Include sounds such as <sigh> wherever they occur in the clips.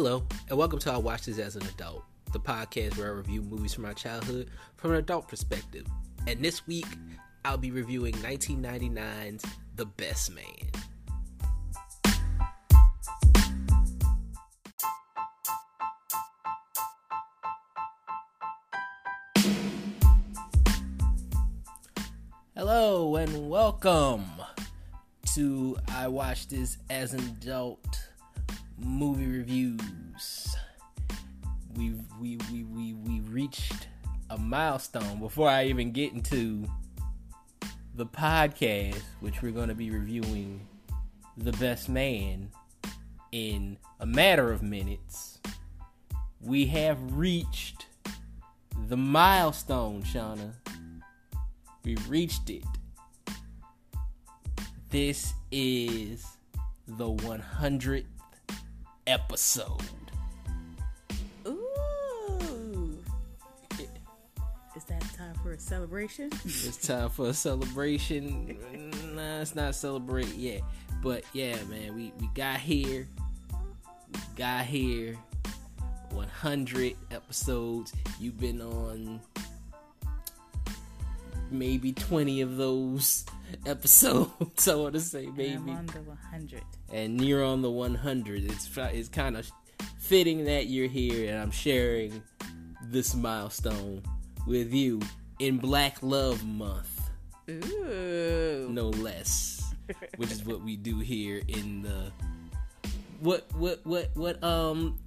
Hello, and welcome to I Watch This as an Adult, the podcast where I review movies from my childhood from an adult perspective. And this week, I'll be reviewing 1999's The Best Man. Hello, and welcome to I Watch This as an Adult movie reviews. We we we we we reached a milestone before I even get into the podcast, which we're going to be reviewing The Best Man in a matter of minutes. We have reached the milestone, Shauna. We reached it. This is the 100th episode. Ooh. Is that time for a celebration? It's time for a celebration. nah, it's not celebrate yet. But yeah, man, we, we got here. We got here. 100 episodes. You've been on maybe 20 of those episodes. <laughs> I want to say maybe. And I'm on the 100. and you're on the 100. It's it's kind of fitting that you're here, and I'm sharing this milestone with you in Black Love Month, Ooh. no less, which is what we do here in the what what what what um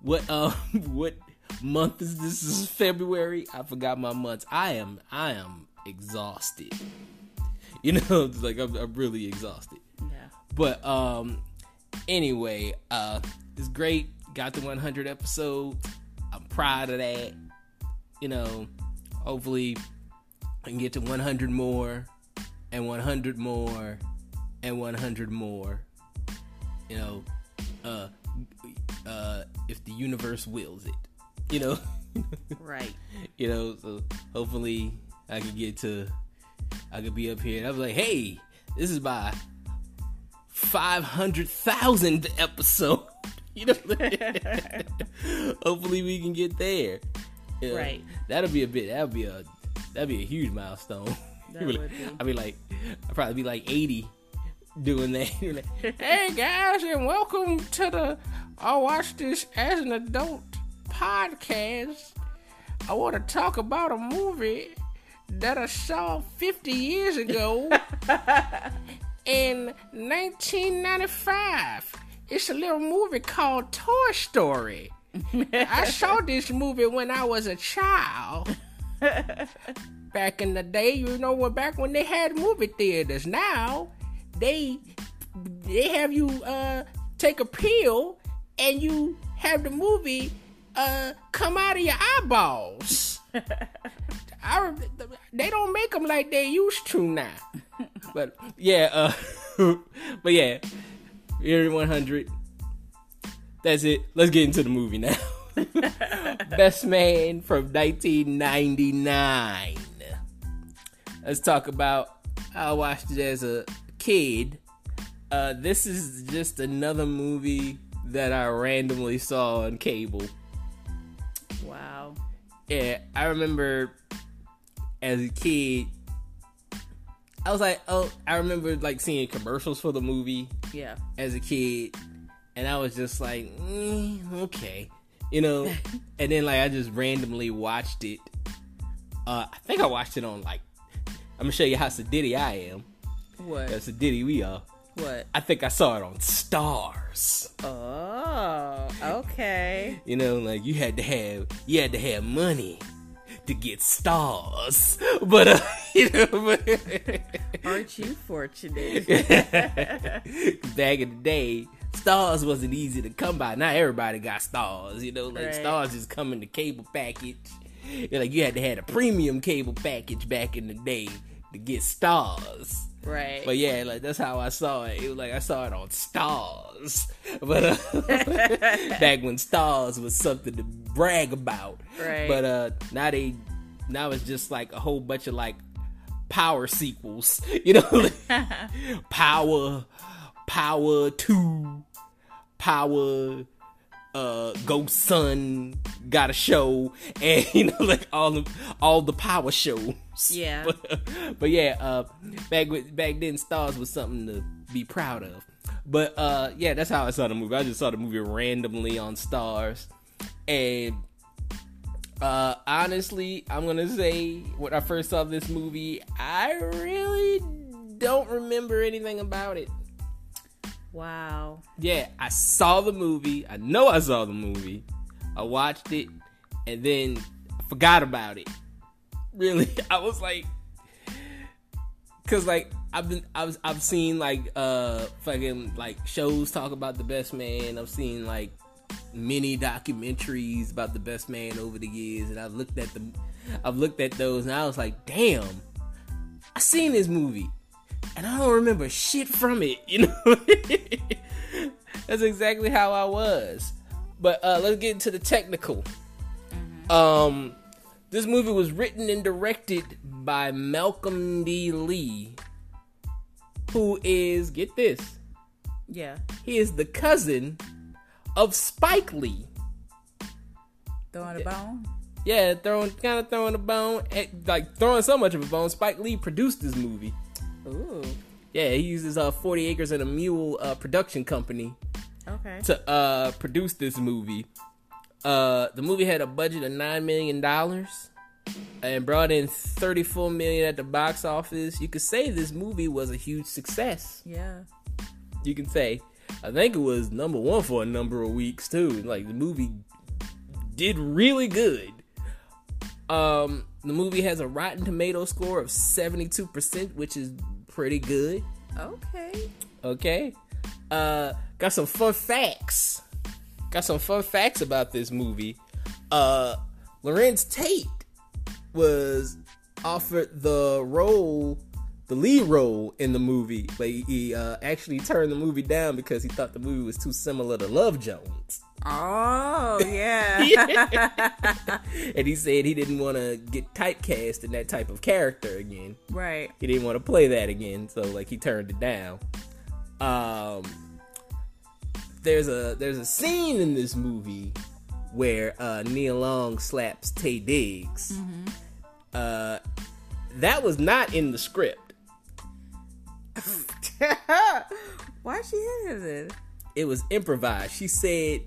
what um <laughs> what month is this? This is February. I forgot my months. I am I am exhausted. <laughs> You know, like I'm, I'm really exhausted. Yeah. But um anyway, uh it's great. Got the 100 episode. I'm proud of that. You know, hopefully I can get to 100 more and 100 more and 100 more. You know, uh uh if the universe wills it. You know, <laughs> Right. you know, so hopefully I could get to I could be up here and I was like, hey, this is my five hundred thousand episode. <laughs> You know, <laughs> hopefully we can get there. Yeah, Right. That'll be a bit. That'll be a that'll be a huge milestone. <laughs> That would be. I'll be like, I'll probably be like eighty doing that. hey guys, and welcome to the I watch this as an adult podcast. I want to talk about a movie that I saw 50 years ago <laughs> in 1995. It's a little movie called Toy Story. I saw <laughs> this movie when I was a child. <laughs> Back in the day, you know, when back when they had movie theaters. Now they they have you uh take a pill and you have the movie uh come out of your eyeballs. <laughs> I, they don't make them like they used to now. <laughs> But yeah, uh, <laughs> but yeah, Area 100. That's it. Let's get into the movie now. Best Man from 1999. Let's talk about I watched it as a kid. Uh, this is just another movie that I randomly saw on cable. Wow. Yeah, I remember as a kid, I was like, oh, I remember like seeing commercials for the movie Yeah. as a kid, and I was just like, mm, okay, you know. <laughs> and then like I just randomly watched it. Uh, I think I watched it on like, <laughs> I'm gonna show you how sedity I am. What? How sedity we are. What? I think I saw it on Starz. Oh, okay. You know, like you had to have you had to have money to get Starz. <laughs> But uh, <laughs> you know, but <laughs> Aren't you fortunate? back in the day, Starz wasn't easy to come by. Not everybody got Starz. You know, like Right. Starz just come in the cable package. You're like you had to have a premium cable package back in the day to get Starz. Right. But yeah, like that's how I saw it. It was like I saw it on Starz, <laughs> but uh, <laughs> back when Starz was something to brag about. Right. But uh, now they now it's just like a whole bunch of like power sequels. <laughs> You know, like, Power, Power Two, Power, uh, Ghost Son got a show, <laughs> and you know, like all the all the Power shows. Yeah. <laughs> but, but yeah, uh, back with back then, Starz was something to be proud of. But uh, yeah, that's how I saw the movie. I just saw the movie randomly on Starz, and uh, honestly, I'm gonna say when I first saw this movie, I really don't remember anything about it. Wow. Yeah, I saw the movie. I know I saw the movie. I watched it, and then I forgot about it. <laughs> Really, I was like, cause like I've been, I was, I've seen like uh fucking like shows talk about the best man. I've seen like many documentaries about the best man over the years, and I've looked at the, I've looked at those, and I was like, damn, I seen this movie, and I don't remember shit from it. <laughs> You know, that's exactly how I was. But uh, let's get into the technical. Um, this movie was written and directed by Malcolm D. Lee, who is get this, Yeah. he is the cousin of Spike Lee. Throwing a bone. Yeah, throwing kind of throwing a bone, eh, like throwing so much of a bone. Spike Lee produced this movie. Ooh. Yeah, he uses uh 40 Acres and a Mule uh, production company Okay. to uh produce this movie. Uh, the movie had a budget of nine million dollars and brought in 34 million at the box office. You could say this movie was a huge success. Yeah. You can say, I think it was number one for a number of weeks too. Like the movie did really good. Um, the movie has a Rotten Tomato score of 72%, which is pretty good. Okay. Okay. Uh got some fun facts. Got some fun facts about this movie. Uh Larenz Tate was offered the role the lead role in the movie, but he, he uh, actually turned the movie down because he thought the movie was too similar to Love Jones. Oh <laughs> yeah. and he said he didn't want to get typecast in that type of character again. right. he didn't want to play that again so like he turned it down um there's a there's a scene in this movie where uh Nia Long slaps Taye Diggs uh that was not in the script <laughs> Why she hit him then? it was improvised she said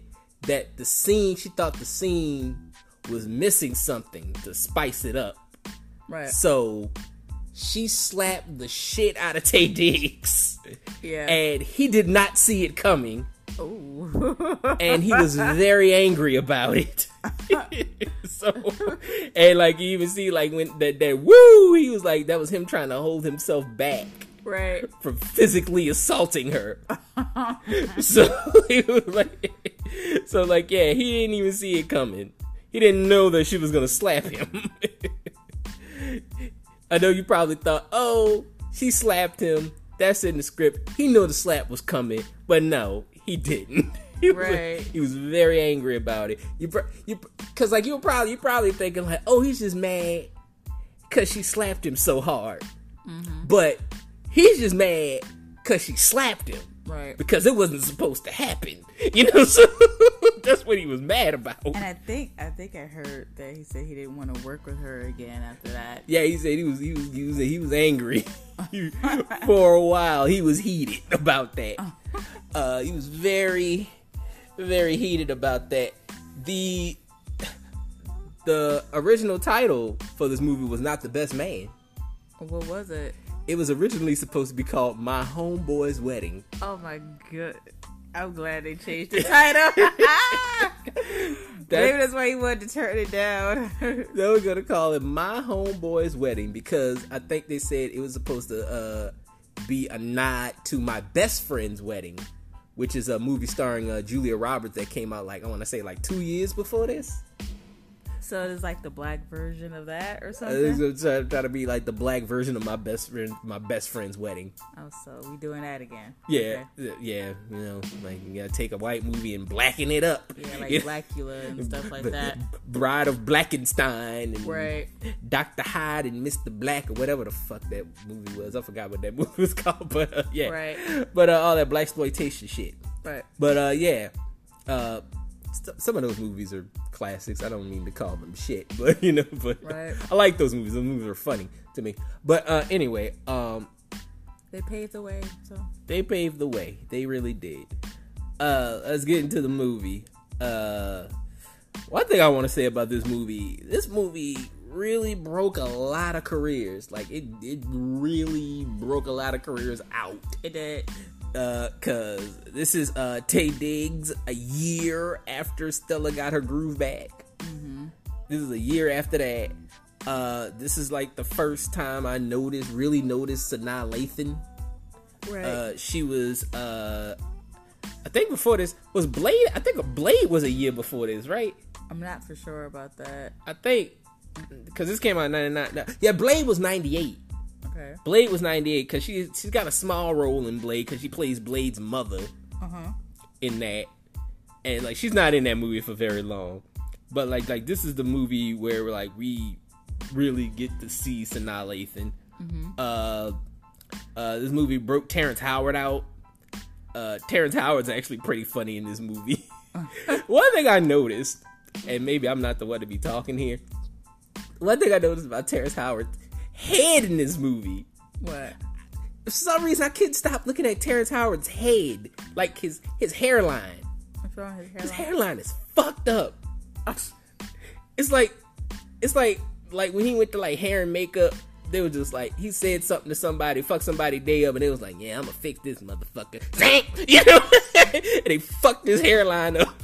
that the scene she thought the scene was missing something to spice it up Right. so she slapped the shit out of Taye Diggs Yeah. and he did not see it coming Ooh. and he was very angry about it <laughs> so and like you even see like when that that woo he was like that was him trying to hold himself back right. from physically assaulting her <laughs> so <laughs> he was like so like yeah he didn't even see it coming he didn't know that she was gonna slap him <laughs> I know you probably thought, oh, she slapped him. That's in the script. He knew the slap was coming, but no, he didn't. <laughs> He was, Right. he was very angry about it. You, you, because like you were probably, you probably thinking like, oh, he's just mad because she slapped him so hard, mm-hmm. but he's just mad because she slapped him Right. because it wasn't supposed to happen. <laughs> You know, so <laughs> that's what he was mad about. And I think I think I heard that he said he didn't want to work with her again after that. Yeah, he said he was he was he was, he was angry <laughs> for a while. He was heated about that. Uh, he was very very heated about that. The the original title for this movie was not the best man. What was it? It was originally supposed to be called My Homeboy's Wedding. Oh my god. I'm glad they changed the <laughs> title. <laughs> Maybe that's why he wanted to turn it down. <laughs> They were gonna call it My Homeboy's Wedding because I think they said it was supposed to uh, be a nod to my best friend's wedding, which is a movie starring uh, Julia Roberts that came out like I want to say like two years before this. So it's like the black version of that or something. It's try, try to be like the black version of my best friend, my best friend's wedding. oh, so we doing that again? Yeah, Okay. yeah, you know, like you gotta take a white movie and blacken it up. Yeah, like You <laughs> know? Blackula and stuff like that. Bride of Blackenstein and Right. Dr. Hyde and Mr. Black or whatever the fuck that movie was. I forgot what that <laughs> movie was called, but uh, yeah, Right. But uh, all that black exploitation shit. Right. But uh, yeah, uh, st- some of those movies are classics. I don't mean to call them shit, <laughs> but you know, but Right. I like those movies. Those movies are funny to me. But uh, anyway, um, They paved the way, so they paved the way. They really did. Uh, let's get into the movie. Uh, one thing I want to say about this movie, this movie really broke a lot of careers. Like it, it really broke a lot of careers out. it did. Uh, cause this is uh Taye Diggs a year after Stella got her groove back. This is a year after that. Uh, this is like the first time I noticed, really noticed Sanaa Lathan. Right. Uh, she was uh, I think before this was Blade. I think Blade was a year before this, right? I'm not for sure about that. I think because this came out in '99. Yeah, Blade was '98. Okay. Blade was '98 because she she's got a small role in Blade because she plays Blade's mother Uh huh. in that, and like she's not in that movie for very long. But like like this is the movie where like we really get to see Sanaa Lathan. Uh, uh, this movie broke Terrence Howard out. Uh, Terrence Howard's actually pretty funny in this movie. <laughs> <laughs> One thing I noticed, and maybe I'm not the one to be talking here. One thing I noticed about Terrence Howard's head in this movie What? for some reason I couldn't stop looking at Terrence Howard's head, like his his hairline. What's wrong with his His hairline? hairline is fucked up. <laughs> It's like it's like like when he went to like hair and makeup. They were just like he said something to somebody, fuck somebody day up, and it was like, "Yeah, I'm gonna fix this motherfucker." <laughs> You know, <laughs> and they fucked his hairline up.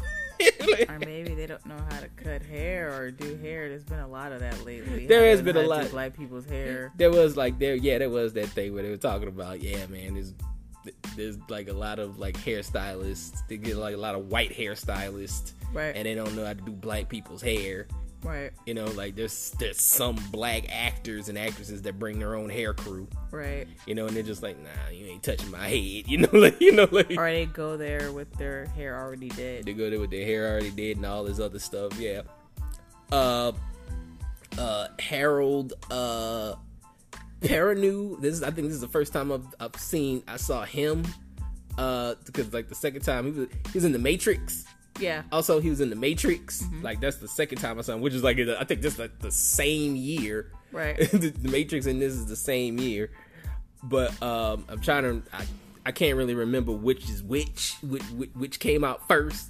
<laughs> Or maybe they don't know how to cut hair or do hair. There's been a lot of that lately. There has been a lot. black people's hair. there was like there yeah there was that thing where they were talking about yeah man there's there's like a lot of like hairstylists they get like a lot of white hairstylists Right. and they don't know how to do black people's hair Right. you know like there's there's some black actors and actresses that bring their own hair crew Right. you know and they're just like nah you ain't touching my head <laughs> you know like you know like Or they go there with their hair already dead. they go there with their hair already dead and all this other stuff. Yeah. Uh, uh, Harold uh, Perrineau. This is, I think this is the first time I've, I've seen I saw him. Uh, because like the second time he was he was in the Matrix. Yeah. Also, he was in the Matrix. Like that's the second time I saw him, which is like I think just like the same year. Right. <laughs> the, the Matrix and this is the same year. But um, I'm trying to. I, I can't really remember which is which, which, which, which came out first.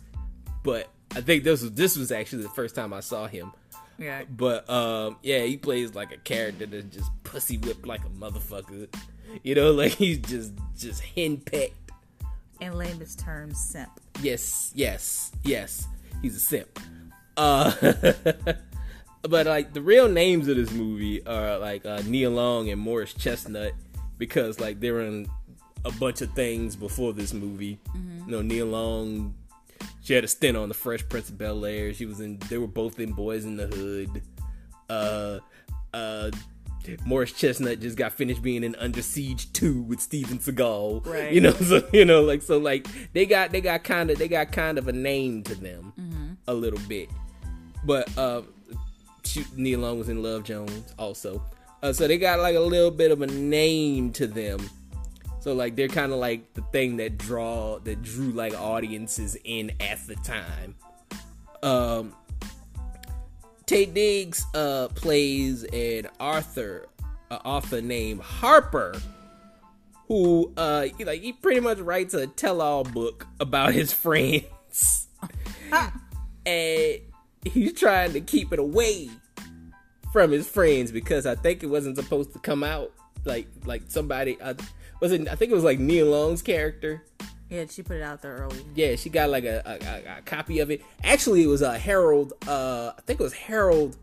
But I think this was this was actually the first time I saw him. Yeah. But um, yeah, he plays like a character that's just pussy whipped like a motherfucker. You know, <laughs> like he's just just henpecked. In layman's terms, simp. Yes, yes, yes. He's a simp. Uh, <laughs> but like the real names of this movie are like uh, Nia Long and Morris Chestnut because like they were in a bunch of things before this movie. You know, Nia Long, she had a stint on the Fresh Prince of Bel Air. She was in. They were both in Boyz n the Hood. Uh, uh. Morris Chestnut just got finished being in Under Siege 2 with Steven Seagal. Right. You know, <laughs> so you know, like so like they got they got kind of they got kind of a name to them a little bit. But uh shoot, Nia Long was in Love Jones also. Uh, so they got like a little bit of a name to them. So like they're kind of like the thing that draw that drew like audiences in at the time. Um Taye Diggs uh plays an Arthur an author named Harper who uh he, like he pretty much writes a tell-all book about his <laughs> friends. <laughs> and he's trying to keep it away from his friends because I think it wasn't supposed to come out. Like like somebody uh, was it? I think it was like Nia Long's character. Yeah, she put it out there early. Yeah, she got like a, a, a, copy of it. Actually, it was a Harold. Uh, I think it was Harold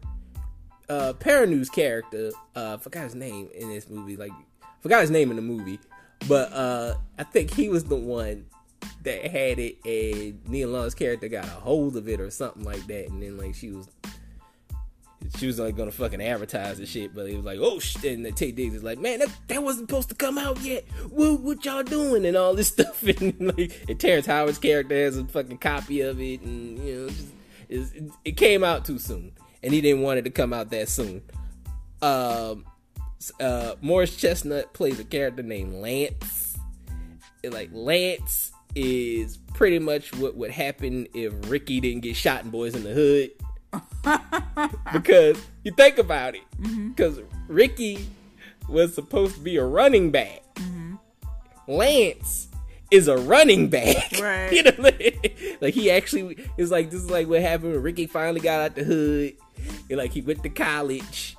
uh, Perrineau's character. Uh, forgot his name in this movie. Like forgot his name in the movie, but uh, I think he was the one that had it, and Nia Long's character got a hold of it or something like that, and then like she was. She was like gonna fucking advertise the shit, but it was like, oh shit. And Taye Diggs is like, man, that, that wasn't supposed to come out yet. What, what y'all doing? And all this <laughs> stuff. And like, and Terrence Howard's character has a fucking copy of it, and you know, just, it, it came out too soon, and he didn't want it to come out that soon. Um, uh, Morris Chestnut plays a character named Lance. And, like Lance is pretty much what would happen if Ricky didn't get shot in Boyz n the Hood. <laughs> because you think about it, mm-hmm. because Ricky was supposed to be a running back. Mm-hmm. Lance is a running back. <laughs> Right. you know, like he actually is like this is like what happened when Ricky finally got out the hood. And like he went to college.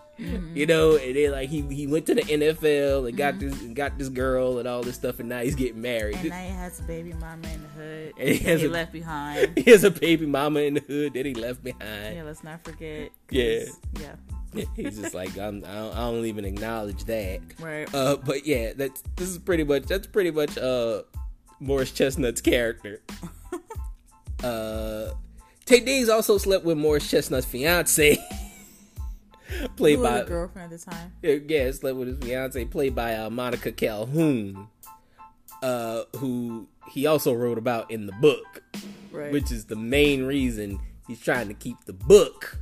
You know, and then like he he went to the NFL and got this got this girl and all this stuff, and now he's getting married. And now he has a baby mama in the hood. And he has he a- left behind. <laughs> he has a baby mama in the hood that he left behind. Yeah, let's not forget. Yeah. Yeah. He's just like I'm, I, don't, I don't even acknowledge that. Right. Uh, but yeah, that's this is pretty much that's pretty much uh Morris Chestnut's character. <laughs> uh, Tay Diggs also slept with Morris Chestnut's fiance, <laughs> <laughs> played Who by girlfriend at the time? yeah, yeah, slept with his fiance, played by uh, Monica Calhoun, uh, who he also wrote about in the book, Right. which is the main reason he's trying to keep the book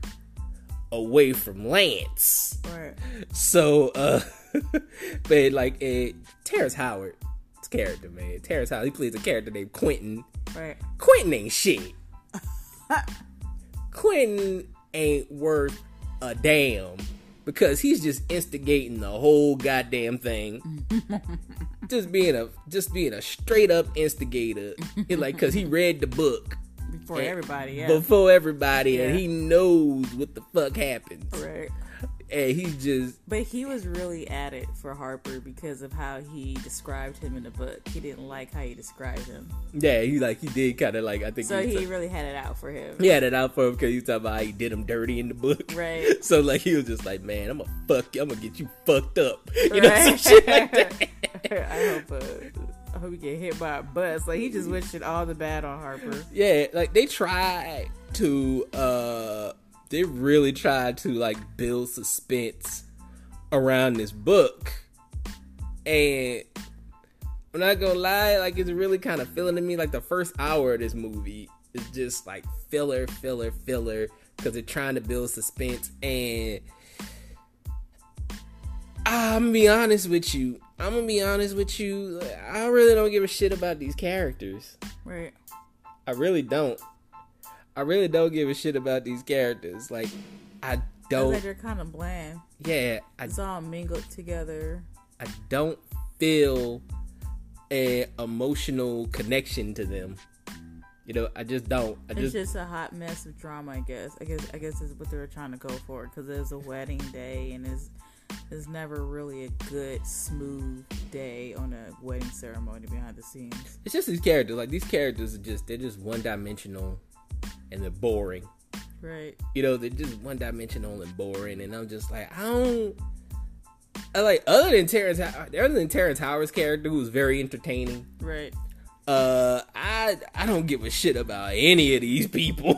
away from Lance. right. So, uh, <laughs> but like, uh, Terrence Howard, his character, man, Terrence Howard, he plays a character named Quentin. Right. Quentin ain't shit. <laughs> Quentin ain't worth a damn because he's just instigating the whole goddamn thing. <laughs> just being a just being a straight up instigator. It like cuz he read the book Before everybody, yeah. before everybody and he knows what the fuck happens. right. And he's just But he was really at it for Harper because of how he described him in the book. He didn't like how he described him. yeah, he like he did kind of like I think So he, he really had it out for him. he had it out for him because he was talking about how he did him dirty in the book. Right. <laughs> So like he was just like, man, I'm gonna fuck you. I'm gonna get you fucked up. <laughs> You know, some shit like <laughs> that. I hope uh, I hope he get hit by a bus. Like he just wishing all the bad on Harper. Yeah, like they tried to uh they really tried to like build suspense around this book. And I'm not gonna lie, like it's really kind of feeling to me like the first hour of this movie is just like filler, filler, filler, because they're trying to build suspense and I'm gonna be honest with you. I'm gonna be honest with you. I really don't give a shit about these characters. Right. I really don't. I really don't give a shit about these characters. Like, I don't. like they're kind of bland. Yeah, I, It's all mingled together. I don't feel a emotional connection to them. You know, I just don't. I It's just, just a hot mess of drama, I guess. I guess I guess is what they were trying to go for because it's a wedding day and it's it's never really a good smooth day on a wedding ceremony behind the scenes. it's just these characters. Like these characters are just they're just one dimensional, and they're boring. Right. You know, they're just one dimensional and boring. And I'm just like, I don't. I like other than Terrence, other than Terrence Howard's character, who's very entertaining. Right. uh i i don't give a shit about any of these people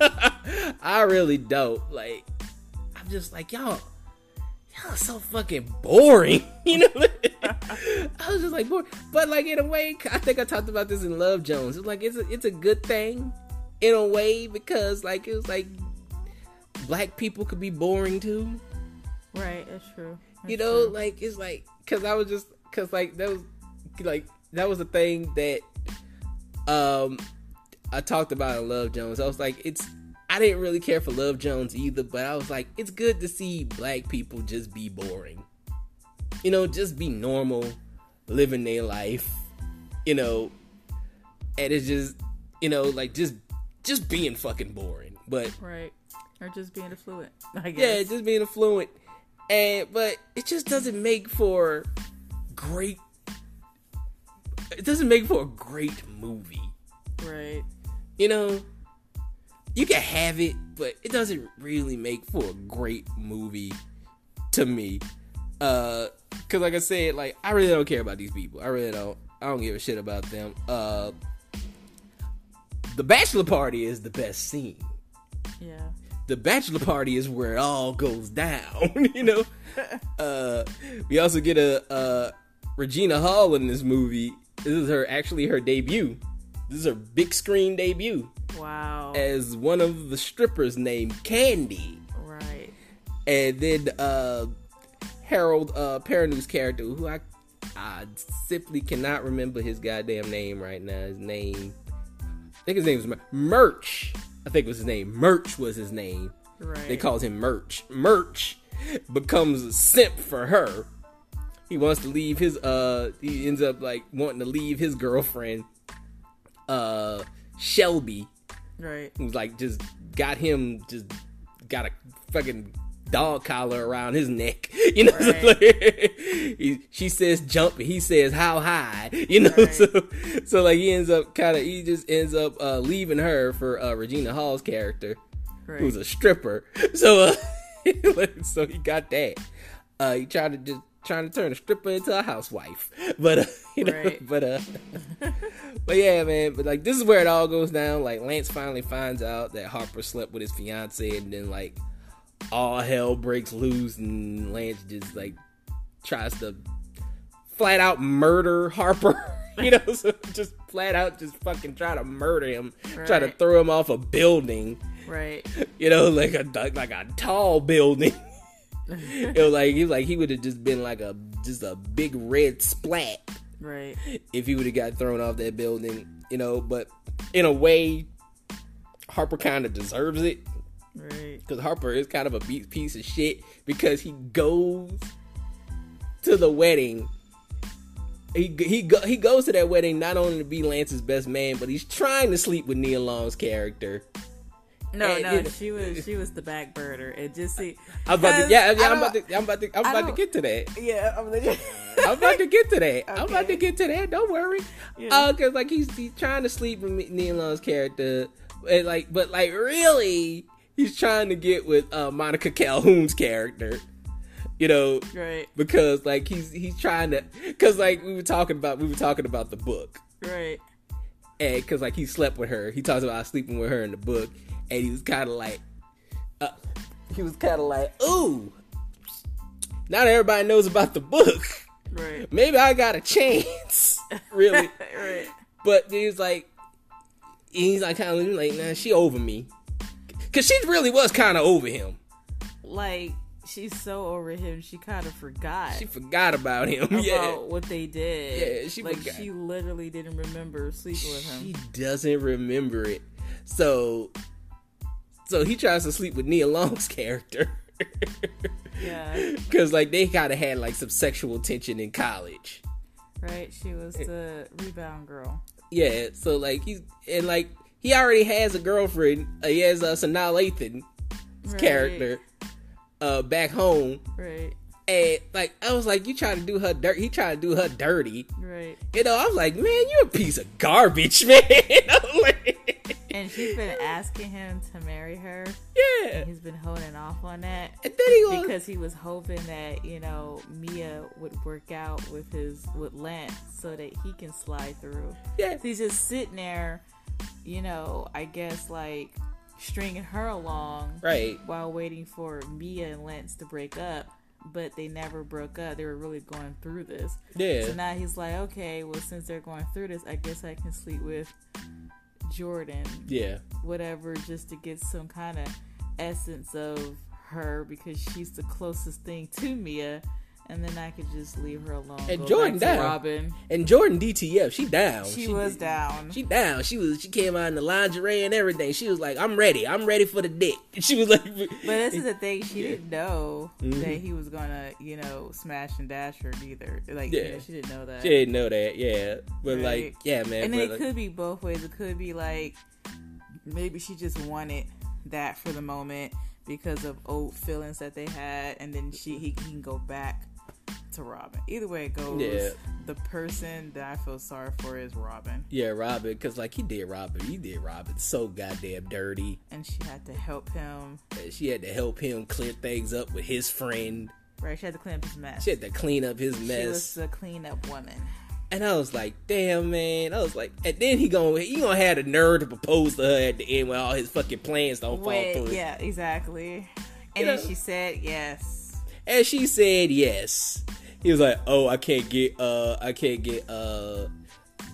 <laughs> i really don't like i'm just like y'all y'all are so fucking boring <laughs> you know <laughs> i was just like bored but like in a way i think i talked about this in love jones it's like it's a, it's a good thing in a way because like it was like black people could be boring too Right. That's true. you know true. like it's like because i was just because like that was like that was a thing that um i talked about in love jones i was like it's i didn't really care for love jones either but i was like it's good to see black people just be boring you know just be normal living their life you know and it's just you know like just just being fucking boring but Right. Or just being affluent. <laughs> I guess. yeah, just being affluent. And but it just doesn't make for great it doesn't make for a great movie. Right. You know, you can have it, but it doesn't really make for a great movie to me. Uh cuz like I said, like I really don't care about these people. I really don't. I don't give a shit about them. Uh The bachelor party is the best scene Yeah. the bachelor party is where it all goes down, <laughs> you know. <laughs> uh, we also get a uh, Regina Hall in this movie. This is her actually her debut. This is her big screen debut Wow. as one of the strippers named Candy, right. and then uh, Harold uh, Perrineau's character, who I I simply cannot remember his goddamn name right now. His name, think his name was Mer- Murch. I think was his name. Murch was his name. Right. They calls him Murch. Murch becomes a simp for her. He wants to leave his uh he ends up like wanting to leave his girlfriend uh Shelby Right. who's like just got him just got a fucking dog collar around his neck. <laughs> You know, so, like, <laughs> he, she says jump, he says how high. <laughs> You know, Right. so so like he ends up kind of he just ends up uh, leaving her for uh, Regina Hall's character, Right. who's a stripper. So uh, so he got that. Uh, he tried to just trying to turn a stripper into a housewife, but uh, you know, Right. but uh. But yeah, man. But like, this is where it all goes down. Like, Lance finally finds out that Harper slept with his fiance, and then like, all hell breaks loose, and Lance just like tries to flat out murder Harper. <laughs> you know, so just flat out just fucking try to murder him, try to throw him off a building. Right. <laughs> You know, like a like a tall building. <laughs> it was like he was like he would have just been like a just a big red splat Right. if he would have got thrown off that building, you know. But in a way, Harper kind of deserves it Right. because Harper is kind of a piece of shit because he goes to the wedding. He he go, he goes to that wedding not only to be Lance's best man, but he's trying to sleep with Nia Long's character. No, And, no, you know- she was she was the back burner. It just see. I'm about to, yeah, yeah, I'm about to, I'm about to, I'm I about to get to that. Yeah, I'm legit. <laughs> I'm about to get to that. I'm about to get to that. Don't worry. Yeah. Uh, like he's he's trying to sleep with Nia Long's character, and like, but like really, he's trying to get with uh, Monica Calhoun's character. You know, Right. because like he's he's trying to, cause like we were talking about we were talking about the book, Right. and cause like he slept with her. He talks about sleeping with her in the book, and he was kind of like, uh, he was kind of like, ooh. Now that everybody knows about the book, Right. maybe I got a chance. <laughs> really. <laughs> right. But he's like, he's like kind of like, nah, she over me. Cause she really was kind of over him. Like she's so over him, she kind of forgot She forgot about him. <laughs> about yeah. what they did. Yeah, she like forgot. she literally didn't remember sleeping with him. She doesn't remember it. So, so he tries to sleep with Nia Long's <laughs> character. Yeah. Cause like they kind of had like some sexual tension in college. Right. She was the rebound girl. Yeah. So like he's and like he already has a girlfriend. Uh, he has uh, Sanaa Lathan's Right. character uh back home. Right. And like I was like, you trying to do her dirt? He trying to do her dirty. Right. You know, I was like, man, you're a piece of garbage, <laughs> man. <laughs> Like, And she's been asking him to marry her. yeah. He's been holding off on that And then he goes, because he was hoping that you know Mia would work out with his with Lance so that he can slide through. yeah, So he's just sitting there, you know. I guess like stringing her along right, while waiting for Mia and Lance to break up. But they never broke up. They were really going through this. yeah, So now he's like, okay, well, since they're going through this, I guess I can sleep with Jordan, yeah, whatever, just to get some kind of essence of her because she's the closest thing to Mia. And then I could just leave her alone. And Jordan down. Robin. And Jordan DTF, she down. She, was down. She down. She was. She came out in the lingerie and everything. She was like, "I'm ready. I'm ready for the dick." <laughs> She was like, but this is the thing, she didn't know Mhm. that he was gonna, you know, smash and dash her either. Like, you Yeah. know, she didn't know that. She didn't know that, yeah. But Right. like, yeah, man. and it like, could be both ways. It could be like maybe she just wanted that for the moment because of old feelings that they had, and then she he, he can go back to Robin. Either way it goes, Yeah. the person that I feel sorry for is Robin, yeah, Robin, because like he did Robin, he did Robin so goddamn dirty. and she had to help him. And she had to help him clear things up with his friend. Right, she had to clean up his mess. She had to clean up his mess. She was the cleanup woman. And I was like, damn man. I was like, and then he gonna he gonna have the nerve to propose to her at the end when all his fucking plans don't fall through. yeah, exactly. And You then know- she said yes. And she said yes. He was like, oh, I can't get uh I can't get uh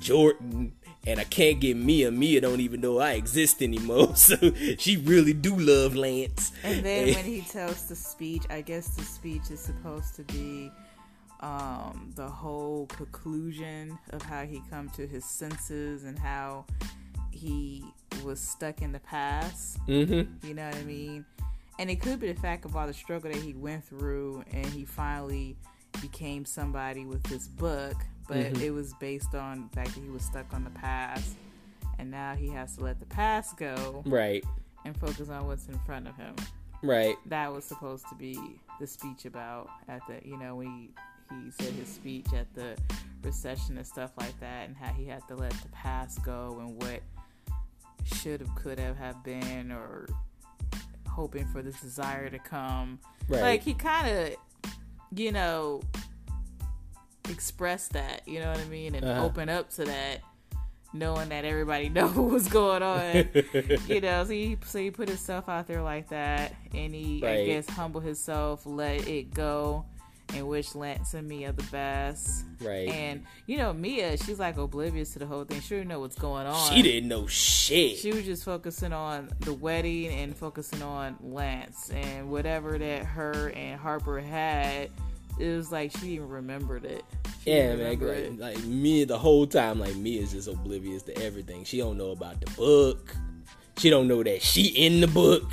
Jordan and I can't get Mia. Mia don't even know I exist anymore. <laughs> So she really do love Lance. And then when he tells the speech, I guess the speech is supposed to be um, the whole conclusion of how he come to his senses and how he was stuck in the past. Mm-hmm. You know what I mean? And it could be the fact of all the struggle that he went through, and he finally became somebody with this book. But Mhm. it was based on the fact that he was stuck on the past, and now he has to let the past go Right. and focus on what's in front of him. Right. That was supposed to be the speech about at the you know when he he said his speech at the recession and stuff like that, and how he had to let the past go and what should have, could have, have been, or hoping for this desire to come. Right. Like he kind of, you know, expressed that. You know what I mean, and Uh-huh. open up to that, knowing that everybody <laughs> know what was going on. <laughs> you know, so he so he put himself out there like that, and he I guess humble himself, let it go, and wish Lance and Mia the best. right. And you know, Mia, she's like oblivious to the whole thing. She didn't know what's going on. she didn't know shit. She was just focusing on the wedding and focusing on Lance and whatever that her and Harper had. It was like she even remembered it. She yeah, man. Like, like me the whole time, like me is just oblivious to everything. She don't know about the book. She don't know that she in the book.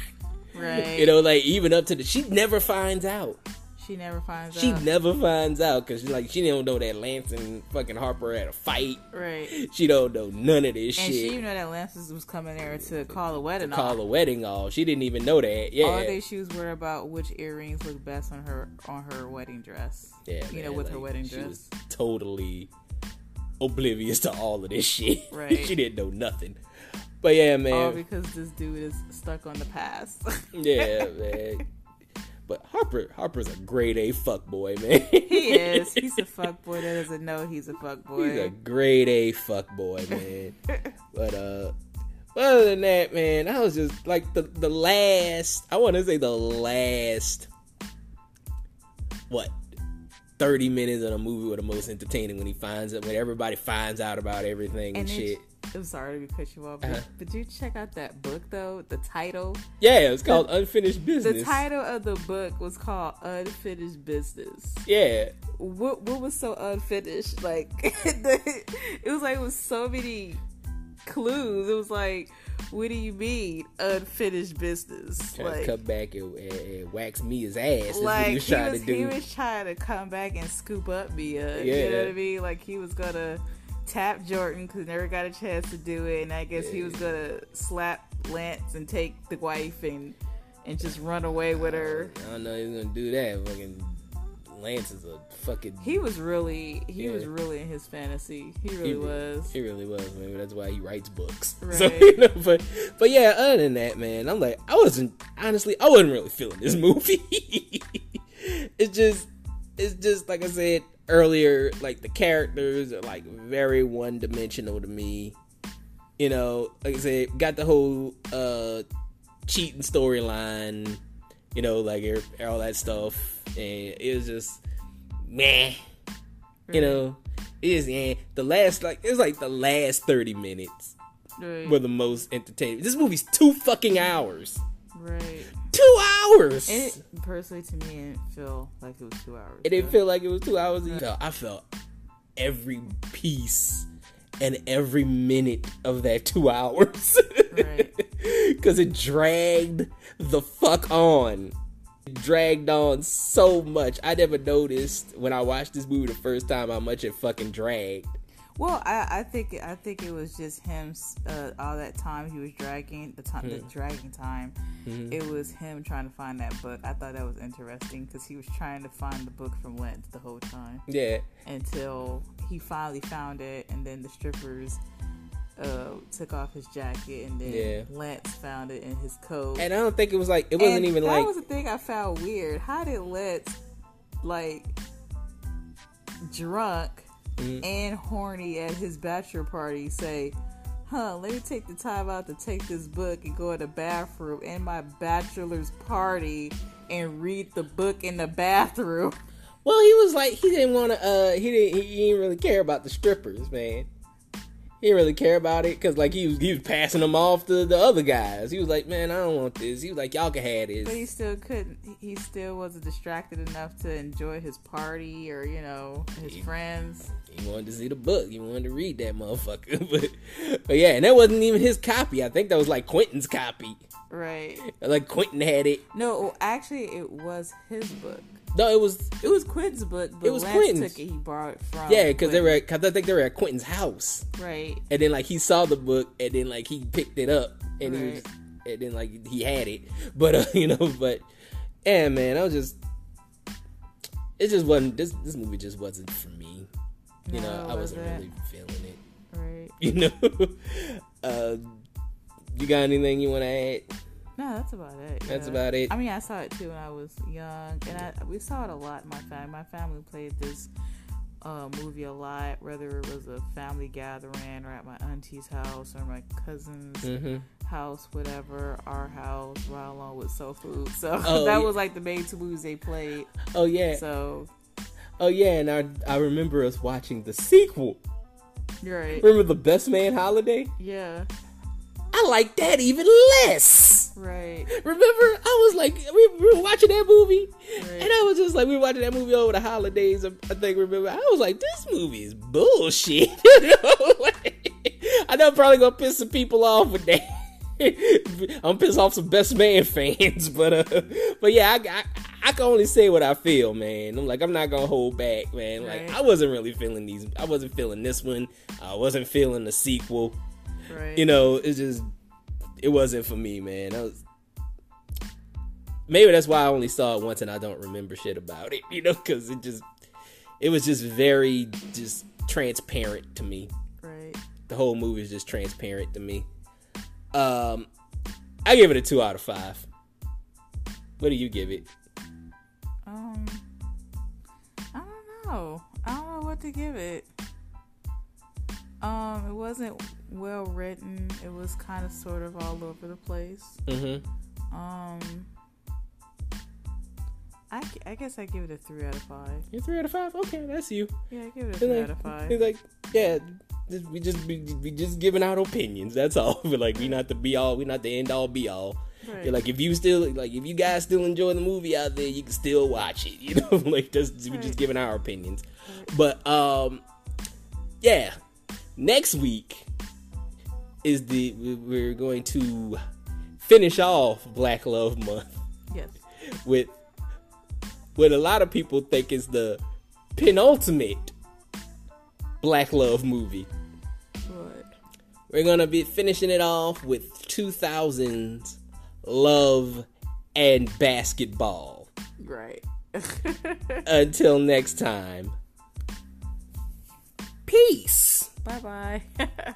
right? You know, like even up to the she never finds out. She never finds She out. She never finds out because like she don't know that Lance and fucking Harper had a fight. right. She don't know none of this shit. And shit. she even know that Lance was- coming there to call a wedding call off. a wedding off. She didn't even know that. Yeah, All day she was worried about which earrings look best on her on her wedding dress. yeah. you know, man, with her like, wedding she dress. was totally oblivious to all of this shit. <laughs> Right. she didn't know nothing. But yeah, man. All because this dude is stuck on the past. yeah, <laughs> man. But Harper, Harper's a grade A fuck boy, man. he is. <laughs> He's a fuck boy that doesn't know he's a fuck boy. He's a grade A fuck boy, man. but uh other than that, man, I was just like the the last I wanna say the last what 30 minutes of the movie were the most entertaining when he finds it when everybody finds out about everything and, And shit. I'm sorry to cut you off, but Uh-huh. did you check out that book though? The title, Yeah, it's called Unfinished Business. the title of the book was called Unfinished Business. Yeah. What what was so unfinished? Like the, <laughs> it was like it was so many clues. It was like, what do you mean unfinished business? Trying like, to come back and, and, and wax me his ass. Like what he he was trying was, to do. he was trying to come back and scoop up Mia. Yeah. You know what I mean? Like he was gonna tap Jordan because never got a chance to do it, and I guess he was gonna slap Lance and take the wife and and just run away with her. I don't know he's gonna do that. Fucking Lance is a fucking. He was really he was really in his fantasy. He really he, was. He really was. Maybe that's why he writes books. <laughs> Right. So you know, but but yeah. Other than that, man, I'm like I wasn't honestly I wasn't really feeling this <laughs> movie. it's just it's just like I said earlier. Like the characters are like very one dimensional to me. You know, like I said, got the whole uh cheating storyline. You know, like er- all that stuff, and it was just meh. You know, it is yeah. The last like it was like the last thirty minutes Right. were the most entertaining. This movie's two fucking hours. right. Two hours. It, personally, to me, it feel like it was two hours. It didn't feel like it was two hours. Either. I felt every piece and every minute of that two hours. <laughs> Right. Because it dragged the fuck on. It dragged on so much. I never noticed when I watched this movie the first time how much it fucking dragged. Well, I, I think I think it was just him. Uh, all that time he was dragging the time, the dragging time. It was him trying to find that book. I thought that was interesting because he was trying to find the book from Lance the whole time Yeah. until he finally found it, and then the strippers uh, took off his jacket, and then Yeah. Lance found it in his coat. And I don't think it was like, it wasn't And even that like. That was the thing I found weird. How did Let's like drunk Mhm. and horny at his bachelor party say, "Huh, let me take the time out to take this book and go to the bathroom in my bachelor's party and read the book in the bathroom." <laughs> Well, he was like he didn't want to. Uh, he didn't. He didn't really care about the strippers, man. He didn't really care about it because like he was he was passing them off to the other guys. He was like, man, I don't want this. He was like, y'all can have this. But he still couldn't. He still wasn't distracted enough to enjoy his party or you know his He- friends. He wanted to see the book. He wanted to read that motherfucker. <laughs> But, but yeah, and that wasn't even his copy. I think that was like Quentin's copy. Right. Like Quentin had it. No, actually, it was his book. No, it was It was Quentin's book, but It was Quentin's. took it. He borrowed it from. yeah, because they were. At, cause I think they were at Quentin's house, right. and then like he saw the book, and then like he picked it up, and he was, and then like he had it. <laughs> But uh, you know, but yeah, man, I was just. It just wasn't. This this movie just wasn't for me. You know, I wasn't really feeling it. Right. <laughs> You know, uh, you got anything you want to add? No, that's about it. That's about it. I mean, I saw it too when I was young, and I we saw it a lot in my family. My family played this uh, movie a lot, whether it was a family gathering or at my auntie's house or my cousin's Mm-hmm. house, whatever, our house, right along with Soul Food. So <laughs> Oh, that yeah. was like the main two movies they played. Oh yeah, So oh yeah, and I I remember us watching the sequel. right. Remember the Best Man Holiday? Yeah, I like that even less. right. Remember, I was like, we, we were watching that movie, Right. and I was just like, we were watching that movie over the holidays. I think remember, I was like, this movie is bullshit. <laughs> You know? Like, I know I'm probably gonna piss some people off with that. <laughs> I'm piss off some Best Man fans, <laughs> but uh, but yeah, I, I I can only say what I feel, man. I'm like, I'm not gonna hold back, man. Like, Right. I wasn't really feeling these. I wasn't feeling this one. I wasn't feeling the sequel Right. you know, it's just it wasn't for me, man. I was maybe that's why I only saw it once and I don't remember shit about it, <laughs> you know, because it just it was just very just transparent to me. right. The whole movie is just transparent to me. Um, I give it a two out of five. What do you give it? Know. I don't know what to give it. Um, it wasn't well written. It was kind of sort of all over the place. Mm-hmm. Um, I, I guess I give it a three out of five. You three out of five? Okay, that's you. Yeah, I give it a It's three like, out of five. it's like, yeah, we just we, we just giving out opinions. That's all. <laughs> We're like, we not the be all, we not the end all be all. Right. Like, if you still like, if you guys still enjoy the movie out there, you can still watch it. <laughs> You know, like just we just giving our opinions. But um, yeah, next week is the we- we're going to finish off Black Love Month yes. with what a lot of people think is the penultimate Black Love movie. What? We're gonna be finishing it off with 2000s Love and Basketball. Right. <laughs> Until next time, peace. bye bye. <laughs>